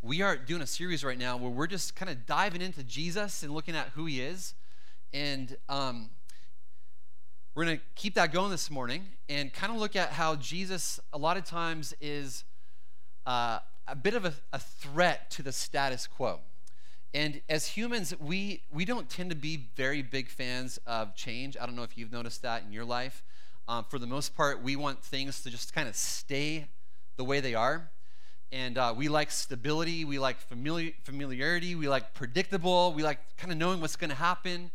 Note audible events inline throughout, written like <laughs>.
we are doing a series right now where we're just kind of diving into Jesus and looking at who he is. And um, we're going to keep that going this morning and kind of look at how Jesus, a lot of times, is uh, a bit of a, a threat to the status quo. And as humans, we, we don't tend to be very big fans of change. I don't know if you've noticed that in your life. Um, for the most part, we want things to just kind of stay the way they are. And uh, we like stability, we like famili- familiarity, we like predictable, we like kind of knowing what's going to happen.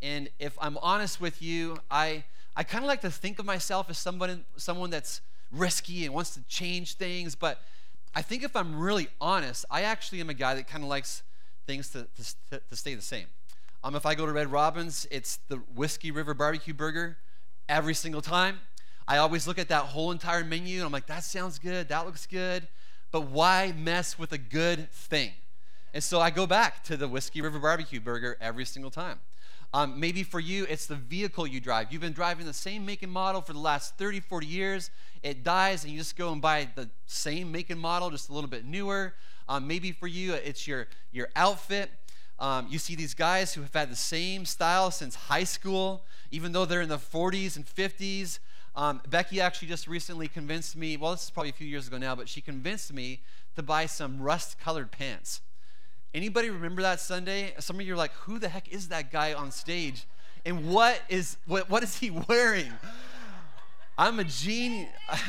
And if I'm honest with you, I, I kind of like to think of myself as someone, someone that's risky and wants to change things. But I think if I'm really honest, I actually am a guy that kind of likes things to, to, to stay the same. Um, if I go to Red Robin's, it's the Whiskey River Barbecue Burger every single time. I always look at that whole entire menu and I'm like, that sounds good, that looks good but why mess with a good thing? And so I go back to the Whiskey River Barbecue Burger every single time. Um, maybe for you, it's the vehicle you drive. You've been driving the same make and model for the last 30, 40 years. It dies, and you just go and buy the same make and model, just a little bit newer. Um, maybe for you, it's your, your outfit. Um, you see these guys who have had the same style since high school, even though they're in the 40s and 50s. Um, Becky actually just recently convinced me, well, this is probably a few years ago now, but she convinced me to buy some rust colored pants. Anybody remember that Sunday? Some of you are like, who the heck is that guy on stage? And what is what, what is he <laughs> wearing? I'm a genius. <laughs>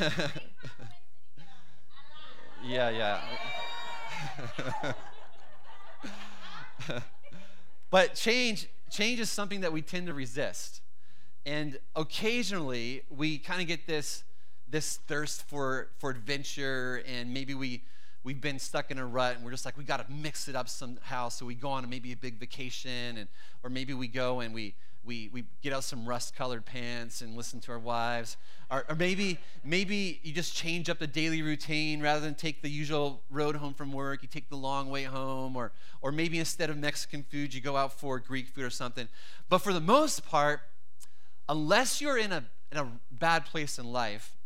yeah, yeah. <laughs> but change change is something that we tend to resist. And occasionally we kind of get this this thirst for for adventure and maybe we we've been stuck in a rut and we're just like we got to mix it up somehow. So we go on maybe a big vacation and or maybe we go and we we, we get out some rust colored pants and listen to our wives. Or, or maybe maybe you just change up the daily routine rather than take the usual road home from work. You take the long way home or or maybe instead of mexican food you go out for greek food or something. But for the most part unless you're in a, in a bad place in life,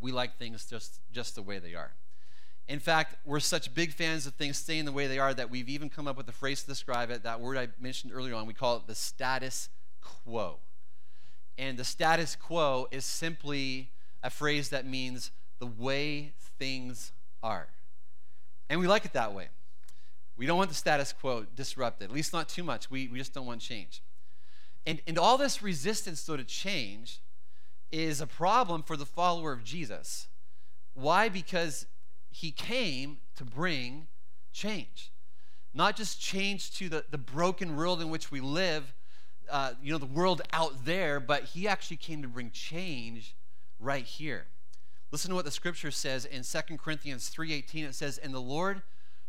we like things just, just the way they are. In fact, we're such big fans of things staying the way they are that we've even come up with a phrase to describe it. That word I mentioned earlier on, we call it the status quo. And the status quo is simply a phrase that means the way things are. And we like it that way. We don't want the status quo disrupted, at least not too much. We, we just don't want change. And, and all this resistance, though, to change is a problem for the follower of Jesus. Why? Because he came to bring change. Not just change to the, the broken world in which we live, uh, you know, the world out there, but he actually came to bring change right here. Listen to what the scripture says in 2 Corinthians 3:18. It says, "And the Lord,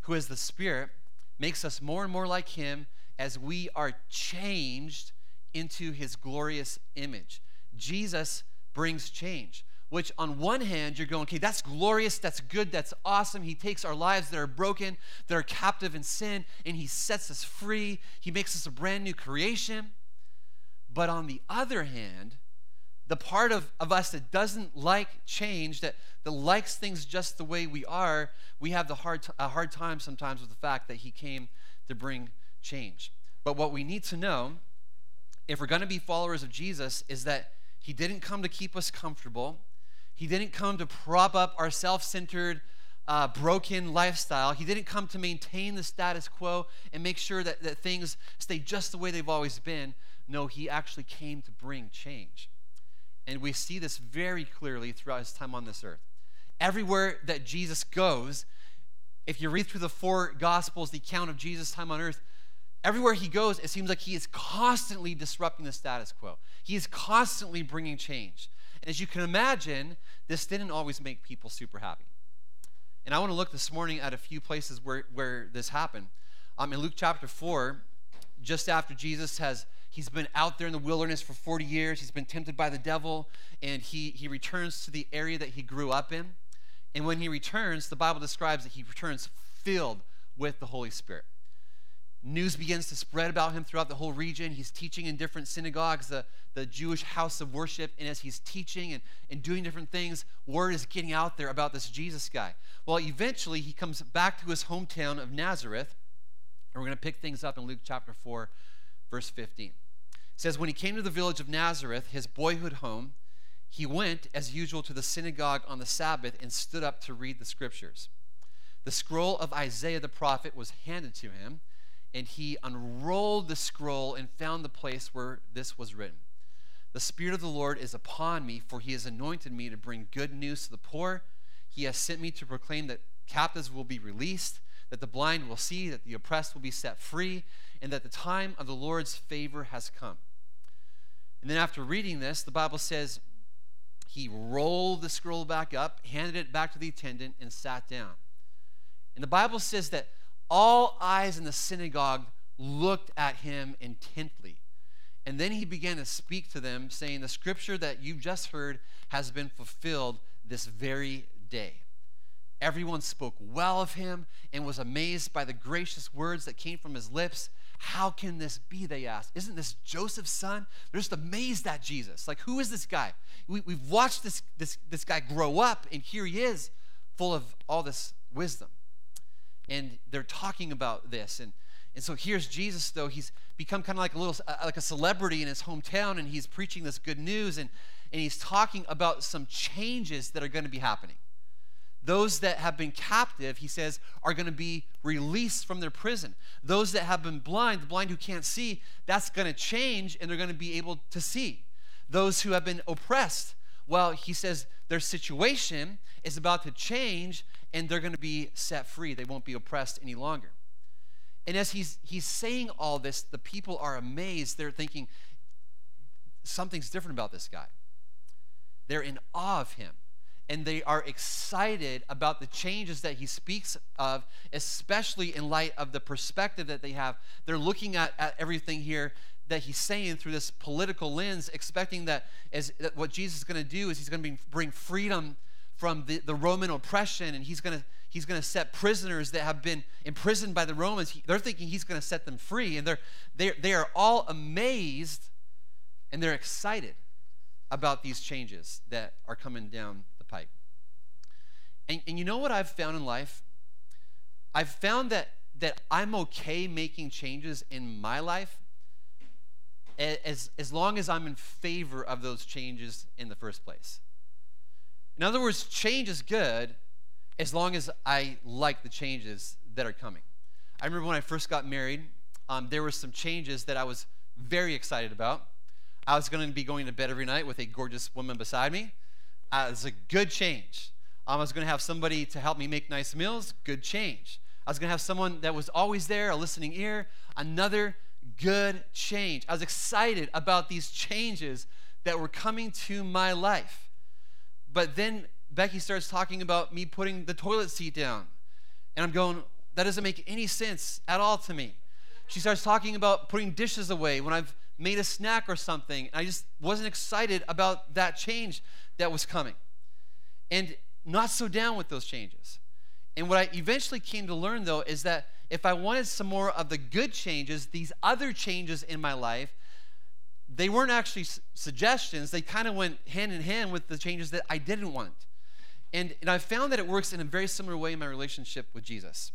who is the Spirit, makes us more and more like him as we are changed into his glorious image. Jesus brings change, which on one hand, you're going, okay, that's glorious, that's good, that's awesome. He takes our lives that are broken, that are captive in sin, and he sets us free. He makes us a brand new creation. But on the other hand, the part of, of us that doesn't like change, that, that likes things just the way we are, we have the hard t- a hard time sometimes with the fact that he came to bring change. But what we need to know if we're going to be followers of Jesus, is that He didn't come to keep us comfortable. He didn't come to prop up our self centered, uh, broken lifestyle. He didn't come to maintain the status quo and make sure that, that things stay just the way they've always been. No, He actually came to bring change. And we see this very clearly throughout His time on this earth. Everywhere that Jesus goes, if you read through the four Gospels, the account of Jesus' time on earth, Everywhere he goes, it seems like he is constantly disrupting the status quo. He is constantly bringing change. And as you can imagine, this didn't always make people super happy. And I want to look this morning at a few places where, where this happened. Um, in Luke chapter 4, just after Jesus has he's been out there in the wilderness for 40 years he's been tempted by the devil and he he returns to the area that he grew up in and when he returns the bible describes that he returns filled with the holy spirit news begins to spread about him throughout the whole region. He's teaching in different synagogues, the, the Jewish house of worship. And as he's teaching and, and doing different things, word is getting out there about this Jesus guy. Well, eventually, he comes back to his hometown of Nazareth. And we're going to pick things up in Luke chapter 4, verse 15. It says, When he came to the village of Nazareth, his boyhood home, he went, as usual, to the synagogue on the Sabbath and stood up to read the scriptures. The scroll of Isaiah the prophet was handed to him and he unrolled the scroll and found the place where this was written The Spirit of the Lord is upon me, for he has anointed me to bring good news to the poor. He has sent me to proclaim that captives will be released, that the blind will see, that the oppressed will be set free, and that the time of the Lord's favor has come. And then after reading this, the Bible says he rolled the scroll back up, handed it back to the attendant, and sat down. And the Bible says that all eyes in the synagogue looked at him intently. And then he began to speak to them, saying, The scripture that you've just heard has been fulfilled this very day. Everyone spoke well of him and was amazed by the gracious words that came from his lips. How can this be? They asked. Isn't this Joseph's son? They're just amazed at Jesus. Like, who is this guy? We, have watched this, this, this guy grow up, and here he is, full of all this wisdom and they're talking about this. And and so here's jesus though. He's become kind of like a little uh, like a celebrity in his hometown and he's preaching this good news and and he's talking about some changes that are going to be happening. Those that have been captive he says are going to be released from their prison. Those that have been blind the blind who can't see that's going to change and they're going to be able to see. Those who have been oppressed well he says their situation is about to change and they're going to be set free. They won't be oppressed any longer. And as he's, he's saying all this, the people are amazed. They're thinking, something's different about this guy. They're in awe of him. And they are excited about the changes that he speaks of, especially in light of the perspective that they have. They're looking at, at everything here that he's saying through this political lens, expecting that as that what Jesus is going to do is he's going to bring freedom from the, the Roman oppression, and he's going to he's going to set prisoners that have been imprisoned by the Romans. He, they're thinking he's going to set them free, and they're they're they are all amazed, and they're excited about these changes that are coming down the pipe. And, and you know what I've found in life? I've found that that I'm okay making changes in my life as, as long as I'm in favor of those changes in the first place. In other words, change is good as long as I like the changes that are coming. I remember when I first got married, um, there were some changes that I was very excited about. I was going to be going to bed every night with a gorgeous woman beside me. Uh, it was a good change. Um, I was going to have somebody to help me make nice meals. Good change. I was going to have someone that was always there, a listening ear. Another good change. I was excited about these changes that were coming to my life. But then Becky starts talking about me putting the toilet seat down. And I'm going, that doesn't make any sense at all to me. She starts talking about putting dishes away when I've made a snack or something. I just wasn't excited about that change that was coming. And not so down with those changes. And what I eventually came to learn, though, is that if I wanted some more of the good changes, these other changes in my life, they weren't actually suggestions. They kind of went hand in hand with the changes that I didn't want. And, and I found that it works in a very similar way in my relationship with Jesus.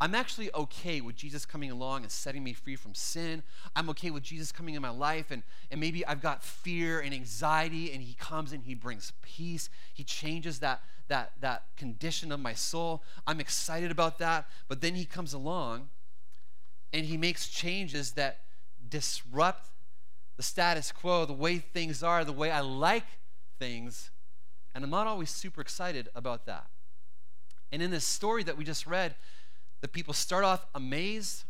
I'm actually okay with Jesus coming along and setting me free from sin. I'm okay with Jesus coming in my life, and, and maybe I've got fear and anxiety, and He comes and He brings peace. He changes that, that, that condition of my soul. I'm excited about that. But then He comes along and He makes changes that disrupt the status quo, the way things are, the way I like things, and I'm not always super excited about that. And in this story that we just read, the people start off amazed.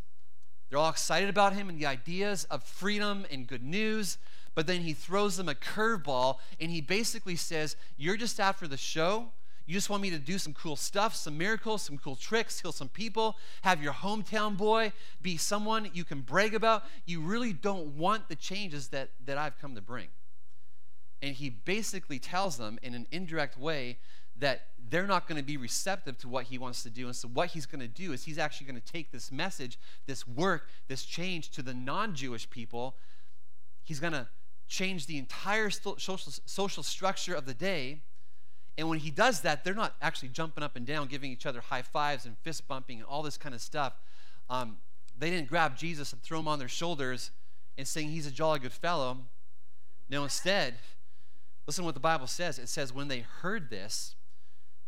They're all excited about him and the ideas of freedom and good news. But then he throws them a curveball and he basically says, You're just after the show. You just want me to do some cool stuff, some miracles, some cool tricks, heal some people, have your hometown boy be someone you can brag about. You really don't want the changes that, that I've come to bring. And he basically tells them in an indirect way that they're not going to be receptive to what he wants to do. And so, what he's going to do is he's actually going to take this message, this work, this change to the non Jewish people. He's going to change the entire social, social structure of the day. And when he does that, they're not actually jumping up and down, giving each other high fives and fist bumping and all this kind of stuff. Um, they didn't grab Jesus and throw him on their shoulders and saying he's a jolly good fellow. No, instead, listen to what the Bible says. It says, when they heard this,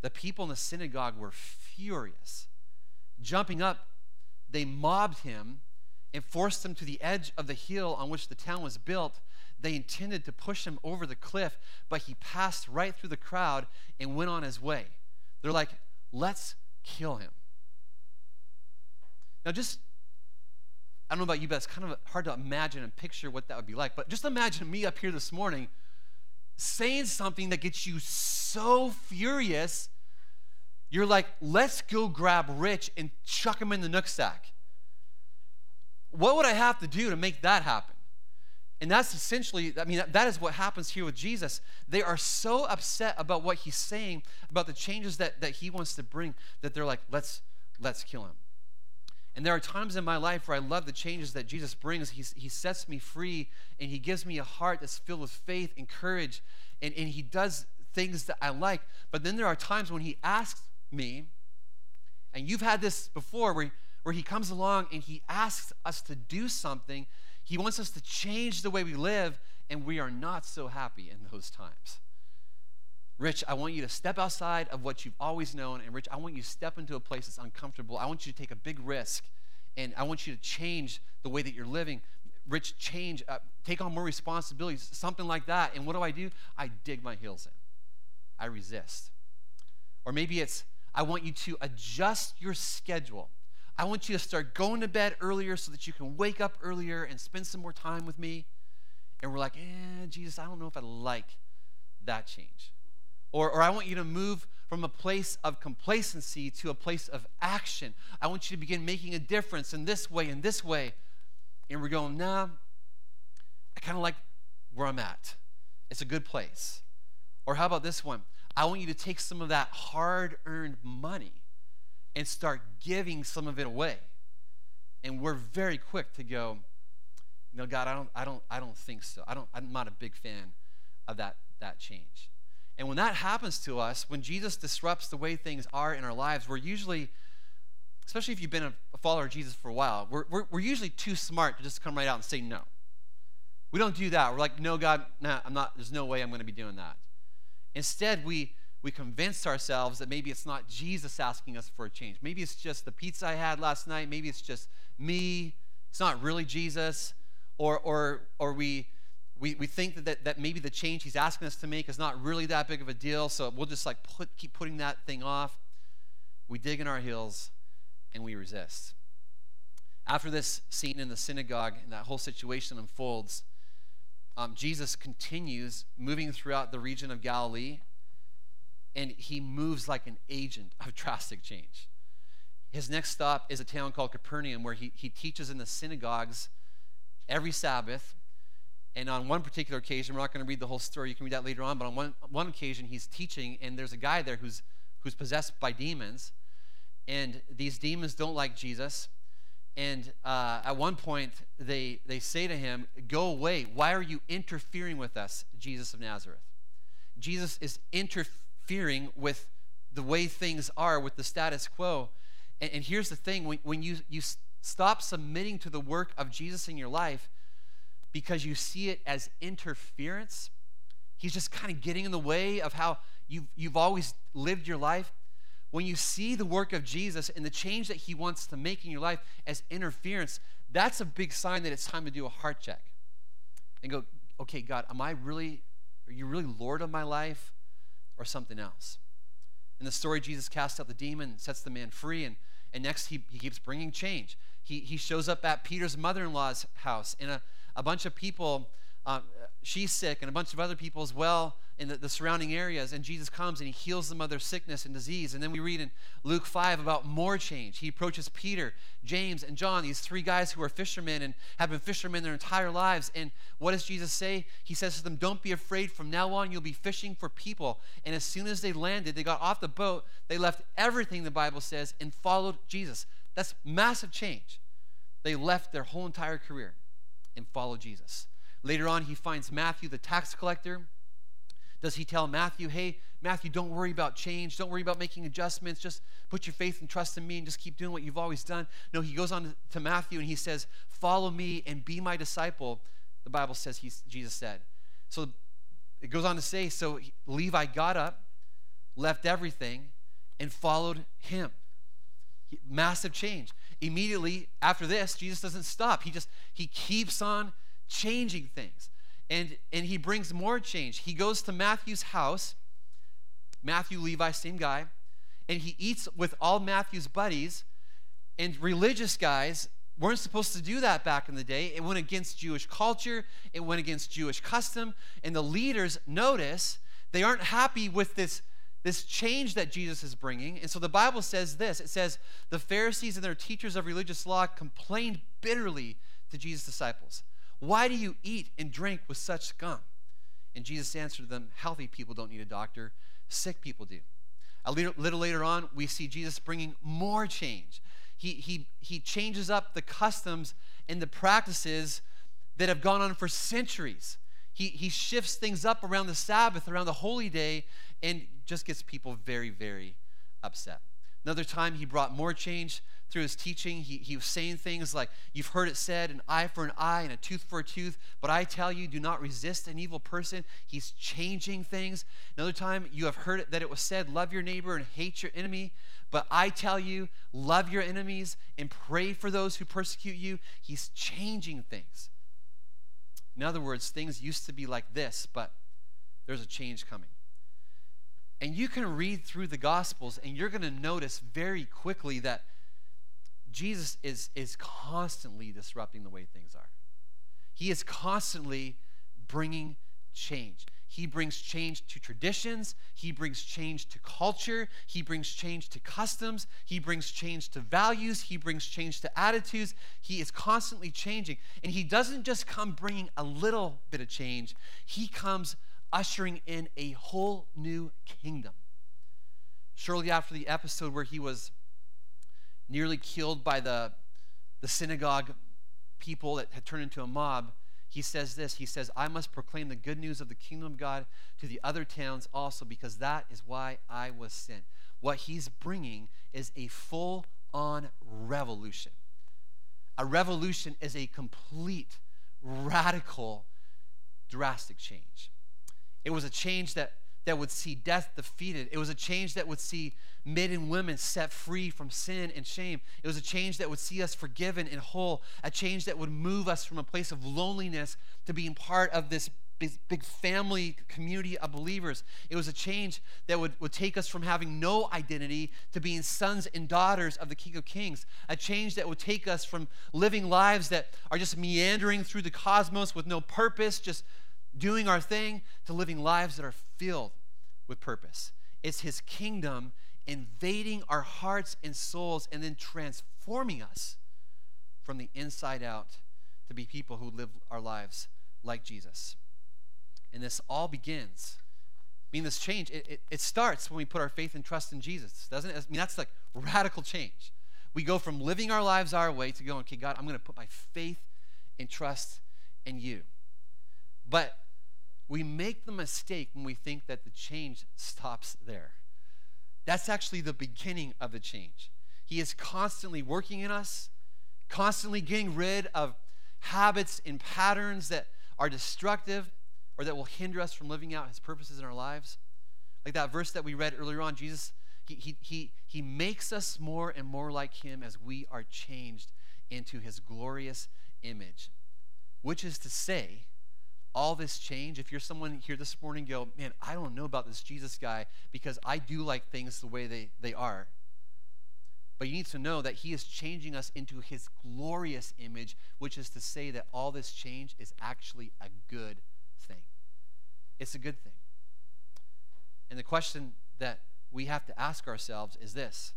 the people in the synagogue were furious. Jumping up, they mobbed him and forced him to the edge of the hill on which the town was built. They intended to push him over the cliff, but he passed right through the crowd and went on his way. They're like, let's kill him. Now, just, I don't know about you, but it's kind of hard to imagine and picture what that would be like. But just imagine me up here this morning saying something that gets you so furious, you're like, let's go grab Rich and chuck him in the Nooksack. What would I have to do to make that happen? And that's essentially, I mean, that is what happens here with Jesus. They are so upset about what he's saying, about the changes that, that he wants to bring, that they're like, let's, let's kill him. And there are times in my life where I love the changes that Jesus brings. He's, he sets me free and he gives me a heart that's filled with faith and courage. And, and he does things that I like. But then there are times when he asks me, and you've had this before, where, where he comes along and he asks us to do something he wants us to change the way we live, and we are not so happy in those times. Rich, I want you to step outside of what you've always known. And Rich, I want you to step into a place that's uncomfortable. I want you to take a big risk. And I want you to change the way that you're living. Rich, change, uh, take on more responsibilities, something like that. And what do I do? I dig my heels in, I resist. Or maybe it's, I want you to adjust your schedule I want you to start going to bed earlier so that you can wake up earlier and spend some more time with me. And we're like, eh, Jesus, I don't know if I like that change. Or, or I want you to move from a place of complacency to a place of action. I want you to begin making a difference in this way and this way. And we're going, nah, I kind of like where I'm at. It's a good place. Or how about this one? I want you to take some of that hard earned money and start giving some of it away. And we're very quick to go, no, God, I don't, I don't, I don't think so. I don't, I'm not a big fan of that, that change. And when that happens to us, when Jesus disrupts the way things are in our lives, we're usually, especially if you've been a follower of Jesus for a while, we're, we're, we're usually too smart to just come right out and say no. We don't do that. We're like, no, God, nah, I'm not, there's no way I'm going to be doing that. Instead, we, we convince ourselves that maybe it's not Jesus asking us for a change. Maybe it's just the pizza I had last night. Maybe it's just me. It's not really Jesus. Or, or, or we, we, we think that, that, that maybe the change he's asking us to make is not really that big of a deal. So we'll just like put, keep putting that thing off. We dig in our heels and we resist. After this scene in the synagogue and that whole situation unfolds, um, Jesus continues moving throughout the region of Galilee and he moves like an agent of drastic change. His next stop is a town called Capernaum, where he, he teaches in the synagogues every Sabbath. And on one particular occasion, we're not going to read the whole story, you can read that later on, but on one, one occasion, he's teaching, and there's a guy there who's, who's possessed by demons. And these demons don't like Jesus. And uh, at one point, they, they say to him, Go away. Why are you interfering with us, Jesus of Nazareth? Jesus is interfering with the way things are, with the status quo. And, and here's the thing when, when you, you stop submitting to the work of Jesus in your life because you see it as interference, he's just kind of getting in the way of how you've, you've always lived your life. When you see the work of Jesus and the change that he wants to make in your life as interference, that's a big sign that it's time to do a heart check and go, okay, God, am I really, are you really Lord of my life? or something else. In the story, Jesus casts out the demon, sets the man free, and, and next he, he keeps bringing change. He, he shows up at Peter's mother in law's house, and a, a bunch of people uh, she's sick, and a bunch of other people as well in the, the, surrounding areas. And Jesus comes and he heals them of their sickness and disease. And then we read in Luke 5 about more change. He approaches Peter, James, and John, these three guys who are fishermen and have been fishermen their entire lives. And what does Jesus say? He says to them, Don't be afraid. From now on, you'll be fishing for people. And as soon as they landed, they got off the boat, they left everything the Bible says and followed Jesus. That's massive change. They left their whole entire career and followed Jesus. Later on, he finds Matthew, the tax collector. Does he tell Matthew, hey, Matthew, don't worry about change. Don't worry about making adjustments. Just put your faith and trust in me and just keep doing what you've always done. No, he goes on to Matthew and he says, follow me and be my disciple. The Bible says, Jesus said. So it goes on to say, so Levi got up, left everything, and followed him. Massive change. Immediately after this, Jesus doesn't stop. He just, he keeps on changing things. And, and he brings more change. He goes to Matthew's house, Matthew, Levi, same guy, and he eats with all Matthew's buddies. And religious guys weren't supposed to do that back in the day. It went against Jewish culture, it went against Jewish custom. And the leaders notice they aren't happy with this, this change that Jesus is bringing. And so the Bible says this it says, The Pharisees and their teachers of religious law complained bitterly to Jesus' disciples. Why do you eat and drink with such scum? And Jesus answered them, Healthy people don't need a doctor, sick people do. A little, little later on, we see Jesus bringing more change. He, he, he changes up the customs and the practices that have gone on for centuries. He, he shifts things up around the Sabbath, around the holy day, and just gets people very, very upset. Another time, he brought more change through his teaching. He, he was saying things like, You've heard it said, an eye for an eye and a tooth for a tooth, but I tell you, do not resist an evil person. He's changing things. Another time, you have heard it, that it was said, Love your neighbor and hate your enemy. But I tell you, love your enemies and pray for those who persecute you. He's changing things. In other words, things used to be like this, but there's a change coming. And you can read through the Gospels and you're going to notice very quickly that Jesus is, is constantly disrupting the way things are. He is constantly bringing change. He brings change to traditions. He brings change to culture. He brings change to customs. He brings change to values. He brings change to attitudes. He is constantly changing. And he doesn't just come bringing a little bit of change, he comes ushering in a whole new kingdom. Shortly after the episode where he was nearly killed by the, the synagogue people that had turned into a mob, he says this He says, I must proclaim the good news of the kingdom of God to the other towns also, because that is why I was sent. What he's bringing is a full on revolution. A revolution is a complete, radical, drastic change. It was a change that that would see death defeated. It was a change that would see men and women set free from sin and shame. It was a change that would see us forgiven and whole, a change that would move us from a place of loneliness to being part of this big family community of believers. It was a change that would, would take us from having no identity to being sons and daughters of the King of Kings. A change that would take us from living lives that are just meandering through the cosmos with no purpose, just doing our thing, to living lives that are filled with purpose. It's His kingdom invading our hearts and souls and then transforming us from the inside out to be people who live our lives like Jesus. And this all begins. I mean, this change, it, it, it, starts when we put our faith and trust in Jesus, doesn't it? I mean, that's like radical change. We go from living our lives our way to going, okay, God, I'm going to put my faith and trust in you. But we make the mistake when we think that the change stops there. That's actually the beginning of the change. He is constantly working in us, constantly getting rid of habits and patterns that are destructive or that will hinder us from living out his purposes in our lives. Like that verse that we read earlier on, Jesus, he, he, he, he makes us more and more like him as we are changed into his glorious image, which is to say, all this change, if you're someone here this morning, go, man, I don't know about this Jesus guy because I do like things the way they, they are. But you need to know that He is changing us into His glorious image, which is to say that all this change is actually a good thing. It's a good thing. And the question that we have to ask ourselves is this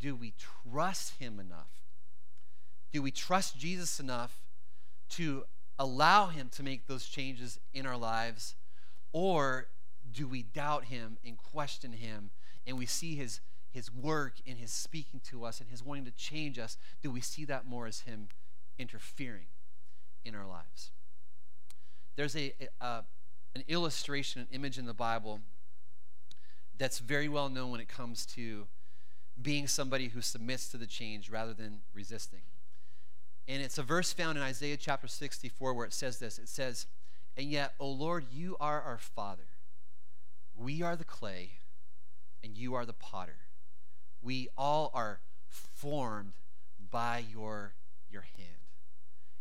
Do we trust Him enough? Do we trust Jesus enough to allow Him to make those changes in our lives? Or do we doubt Him and question Him and we see His his work and his speaking to us and his wanting to change us, do we see that more as him interfering in our lives? There's a, a an illustration, an image in the Bible that's very well known when it comes to being somebody who submits to the change rather than resisting. And it's a verse found in Isaiah chapter 64 where it says this it says, And yet, O Lord, you are our Father. We are the clay, and you are the potter we all are formed by your, your hand.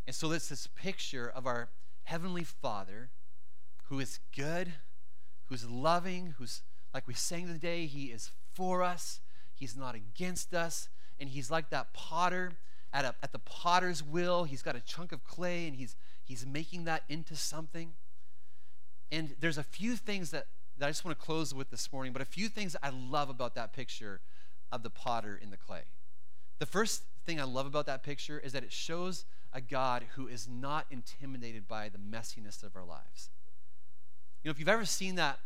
And so it's this picture of our Heavenly Father who is good, who's loving, who's, like we sang today, He is for us, He's not against us, and He's like that potter at, a, at the potter's will. He's got a chunk of clay and He's, he's making that into something. And there's a few things that, that I just want to close with this morning, but a few things I love about that picture of the potter in the clay. The first thing I love about that picture is that it shows a God who is not intimidated by the messiness of our lives. You know, if you've ever seen that,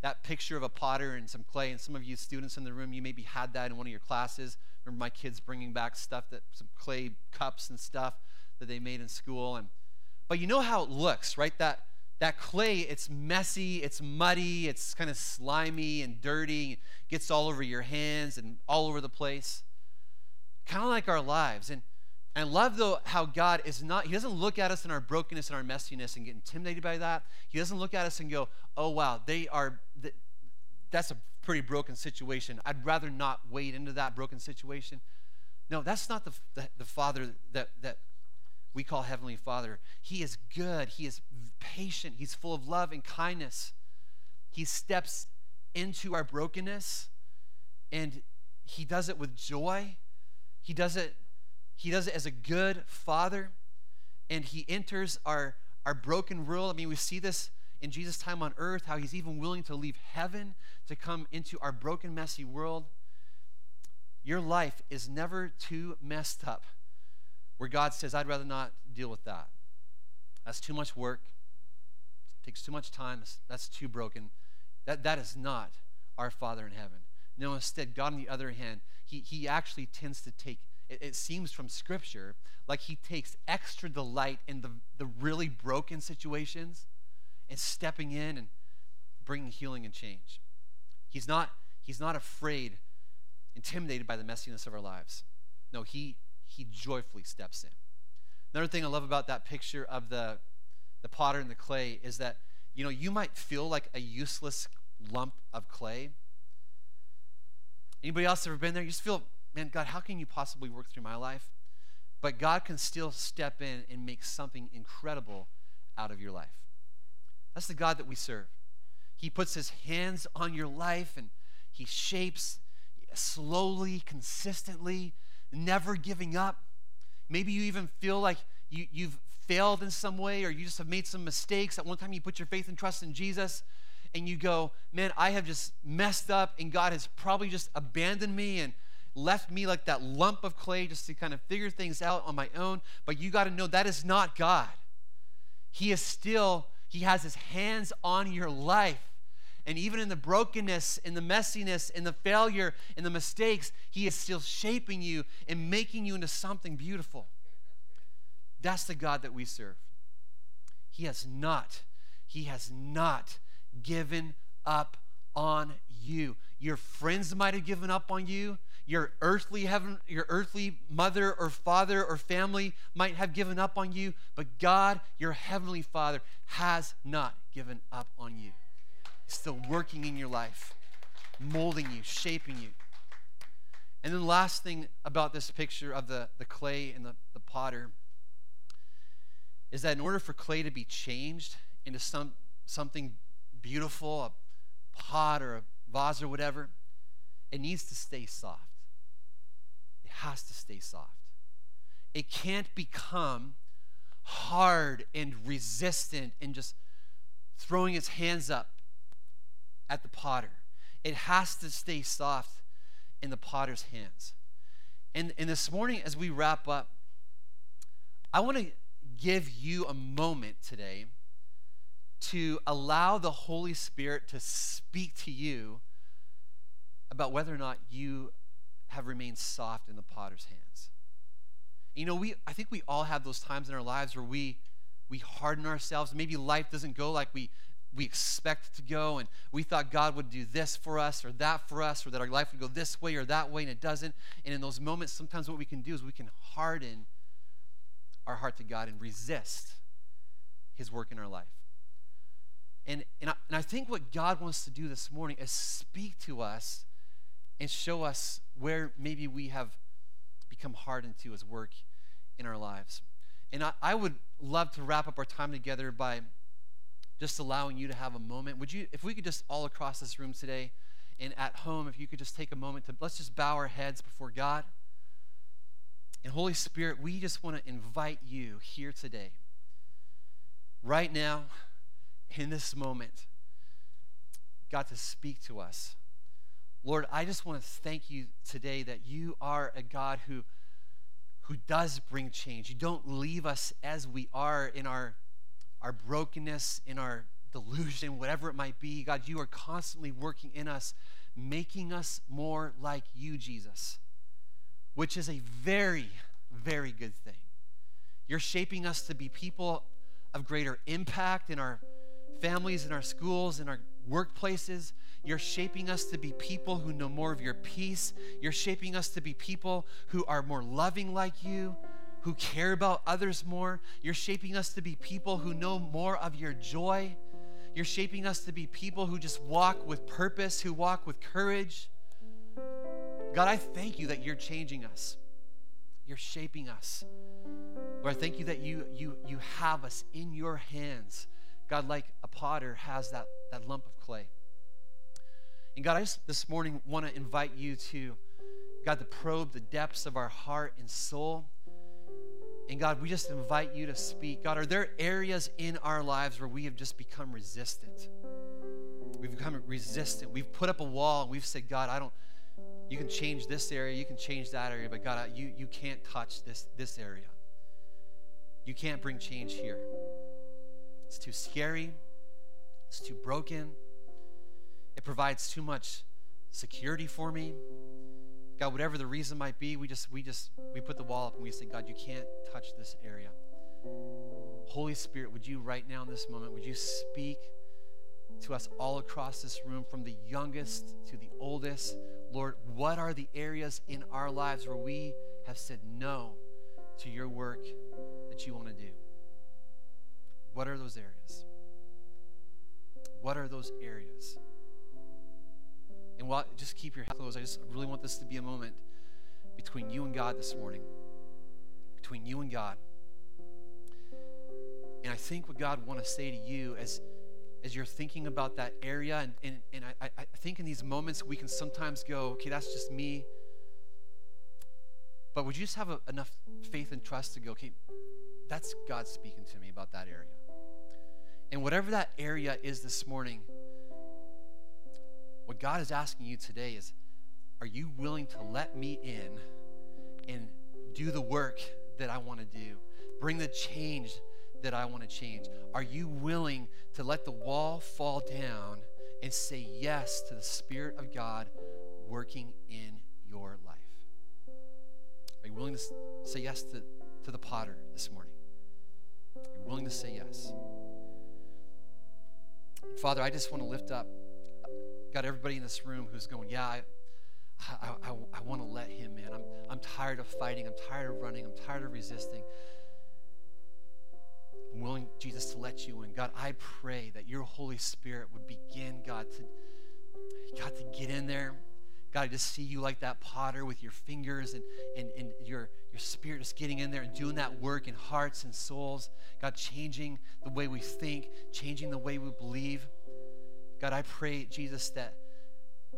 that picture of a potter and some clay, and some of you students in the room, you maybe had that in one of your classes. Remember my kids bringing back stuff that some clay cups and stuff that they made in school. And but you know how it looks, right? That that clay, it's messy, it's muddy, it's kind of slimy and dirty, gets all over your hands and all over the place. Kind of like our lives. And I love though how God is not, He doesn't look at us in our brokenness and our messiness and get intimidated by that. He doesn't look at us and go, oh wow, they are, that's a pretty broken situation. I'd rather not wade into that broken situation. No, that's not the, the, the Father that, that we call Heavenly Father. He is good, He is patient, He's full of love and kindness. He steps into our brokenness and He does it with joy. He does it, he does it as a good father, and he enters our, our broken world. I mean, we see this in Jesus' time on earth, how he's even willing to leave heaven to come into our broken, messy world. Your life is never too messed up where God says, I'd rather not deal with that. That's too much work. It takes too much time. That's too broken. That, that is not our Father in heaven. No, instead, God, on the other hand, he, he actually tends to take, it, it seems from Scripture, like he takes extra delight in the, the really broken situations and stepping in and bringing healing and change. He's not, he's not afraid, intimidated by the messiness of our lives. No, he he joyfully steps in. Another thing I love about that picture of the, the potter and the clay is that, you know, you might feel like a useless lump of clay. Anybody else ever been there? You just feel, man, God, how can you possibly work through my life? But God can still step in and make something incredible out of your life. That's the God that we serve. He puts his hands on your life and he shapes slowly, consistently, never giving up. Maybe you even feel like you, you've failed in some way or you just have made some mistakes. At one time, you put your faith and trust in Jesus and you go, Man, I have just messed up and God has probably just abandoned me and left me like that lump of clay just to kind of figure things out on my own. But you got to know that is not God. He is still, He has His hands on your life. And even in the brokenness, in the messiness, in the failure, in the mistakes, He is still shaping you and making you into something beautiful. That's the God that we serve. He has not, He has not given up on you. Your friends might have given up on you. Your earthly heaven, your earthly mother or father or family might have given up on you, but God, your heavenly Father, has not given up on you still working in your life, molding you, shaping you. And then the last thing about this picture of the, the clay and the, the potter is that in order for clay to be changed into some, something beautiful, a pot or a vase or whatever, it needs to stay soft. Has to stay soft. It can't become hard and resistant and just throwing its hands up at the potter. It has to stay soft in the potter's hands. And, and this morning, as we wrap up, I want to give you a moment today to allow the Holy Spirit to speak to you about whether or not you have remained soft in the potter's hands. You know, we I think we all have those times in our lives where we we harden ourselves. Maybe life doesn't go like we we expect to go, and we thought God would do this for us or that for us, or that our life would go this way or that way, and it doesn't. And in those moments, sometimes what we can do is we can harden our heart to God and resist His work in our life. And, and, I, and I think what God wants to do this morning is speak to us and show us where maybe we have become hardened to His work in our lives. And I, I would love to wrap up our time together by just allowing you to have a moment. Would you, if we could just all across this room today and at home, if you could just take a moment to let's just bow our heads before God. And Holy Spirit, we just want to invite you here today, right now, in this moment, God, to speak to us. Lord, I just want to thank you today that you are a God who, who does bring change. You don't leave us as we are in our, our brokenness, in our delusion, whatever it might be. God, you are constantly working in us, making us more like you, Jesus which is a very, very good thing. You're shaping us to be people of greater impact in our families, in our schools, in our workplaces. You're shaping us to be people who know more of your peace. You're shaping us to be people who are more loving like you, who care about others more. You're shaping us to be people who know more of your joy. You're shaping us to be people who just walk with purpose, who walk with courage. God, I thank you that you're changing us. You're shaping us. Lord, I thank you that you, you, you have us in your hands. God, like a potter has that, that lump of clay. And God, I just this morning want to invite you to, God, to probe the depths of our heart and soul. And God, we just invite you to speak. God, are there areas in our lives where we have just become resistant? We've become resistant. We've put up a wall and we've said, God, I don't, you can change this area, you can change that area, but God, you, you can't touch this, this area. You can't bring change here. It's too scary, it's too broken, it provides too much security for me. God, whatever the reason might be, we just we just we put the wall up and we say, God, you can't touch this area. Holy Spirit, would you right now in this moment, would you speak to us all across this room, from the youngest to the oldest? Lord, what are the areas in our lives where we have said no to your work that you want to do? What are those areas? What are those areas? And while just keep your head closed, I just really want this to be a moment between you and God this morning. Between you and God. And I think what God want to say to you as as you're thinking about that area. And, and, and I, I think in these moments we can sometimes go, okay, that's just me. But would you just have a, enough faith and trust to go, okay, that's God speaking to me about that area? And whatever that area is this morning, what God is asking you today is, are you willing to let me in and do the work that I want to do? Bring the change that I want to change? Are you willing to let the wall fall down and say yes to the Spirit of God working in your life? Are you willing to say yes to, to the potter this morning? Are you willing to say yes? Father, I just want to lift up, God, everybody in this room who's going, yeah, I, I, I, I want to let him in. I'm, I'm tired of fighting. I'm tired of running. I'm tired of resisting. I'm willing, Jesus, to let you in. God, I pray that your Holy Spirit would begin, God, to God, to get in there. God, I just see you like that potter with your fingers and, and, and your, your spirit is getting in there and doing that work in hearts and souls. God, changing the way we think, changing the way we believe. God, I pray, Jesus, that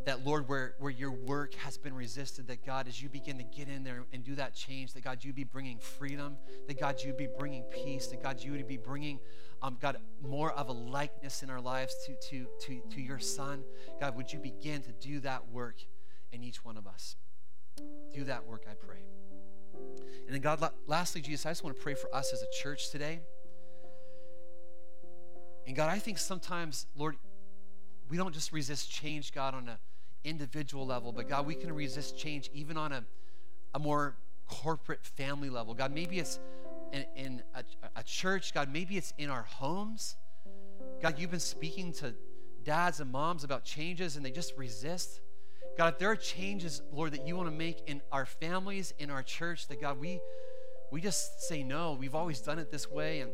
that Lord, where, where your work has been resisted, that God, as you begin to get in there and do that change, that God, you'd be bringing freedom, that God, you'd be bringing peace, that God, you would be bringing, um, God, more of a likeness in our lives to, to, to, to your Son. God, would you begin to do that work in each one of us? Do that work, I pray. And then, God, lastly, Jesus, I just want to pray for us as a church today. And God, I think sometimes, Lord, we don't just resist change, God, on an individual level, but God, we can resist change even on a, a more corporate family level. God, maybe it's in, in a, a church. God, maybe it's in our homes. God, you've been speaking to dads and moms about changes and they just resist. God, if there are changes, Lord, that you want to make in our families, in our church, that God, we we just say no. We've always done it this way. And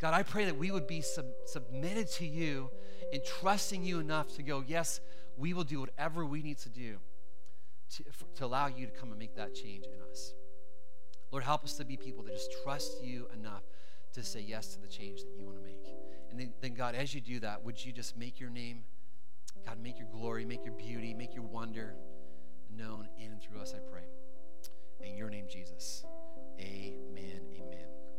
God, I pray that we would be sub- submitted to you and trusting you enough to go, yes, we will do whatever we need to do to, for, to allow you to come and make that change in us. Lord, help us to be people that just trust you enough to say yes to the change that you want to make. And then, then, God, as you do that, would you just make your name, God, make your glory, make your beauty, make your wonder known in and through us, I pray. In your name, Jesus. Amen.